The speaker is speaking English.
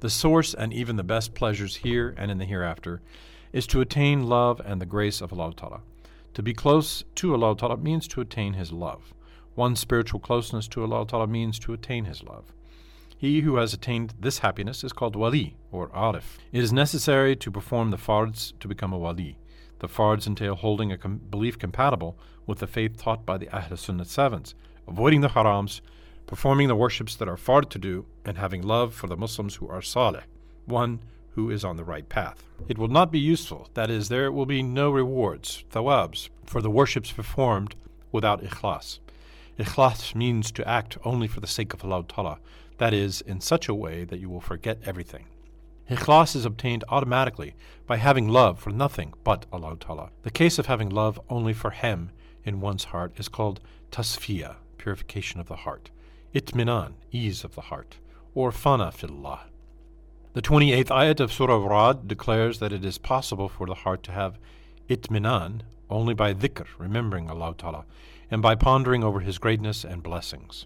The source and even the best pleasures here and in the hereafter is to attain love and the grace of Allah Ta'ala. To be close to Allah Ta'ala means to attain His love. One's spiritual closeness to Allah Ta'ala means to attain His love. He who has attained this happiness is called wali or arif. It is necessary to perform the fards to become a wali. The fards entail holding a com- belief compatible with the faith taught by the Ahl Sunnah sevens, avoiding the harams, performing the worships that are fard to do, and having love for the Muslims who are salih, one who is on the right path. It will not be useful, that is, there will be no rewards, thawabs, for the worships performed without ikhlas. Ikhlas means to act only for the sake of Allah Ta'ala, that is, in such a way that you will forget everything. Ikhlas is obtained automatically by having love for nothing but Allah Ta'ala. The case of having love only for Him in one's heart is called tasfiyah, purification of the heart, itminan, ease of the heart, or fana fillah. The 28th ayat of Surah Rad declares that it is possible for the heart to have itminan only by dhikr, remembering Allah Ta'ala, and by pondering over His greatness and blessings.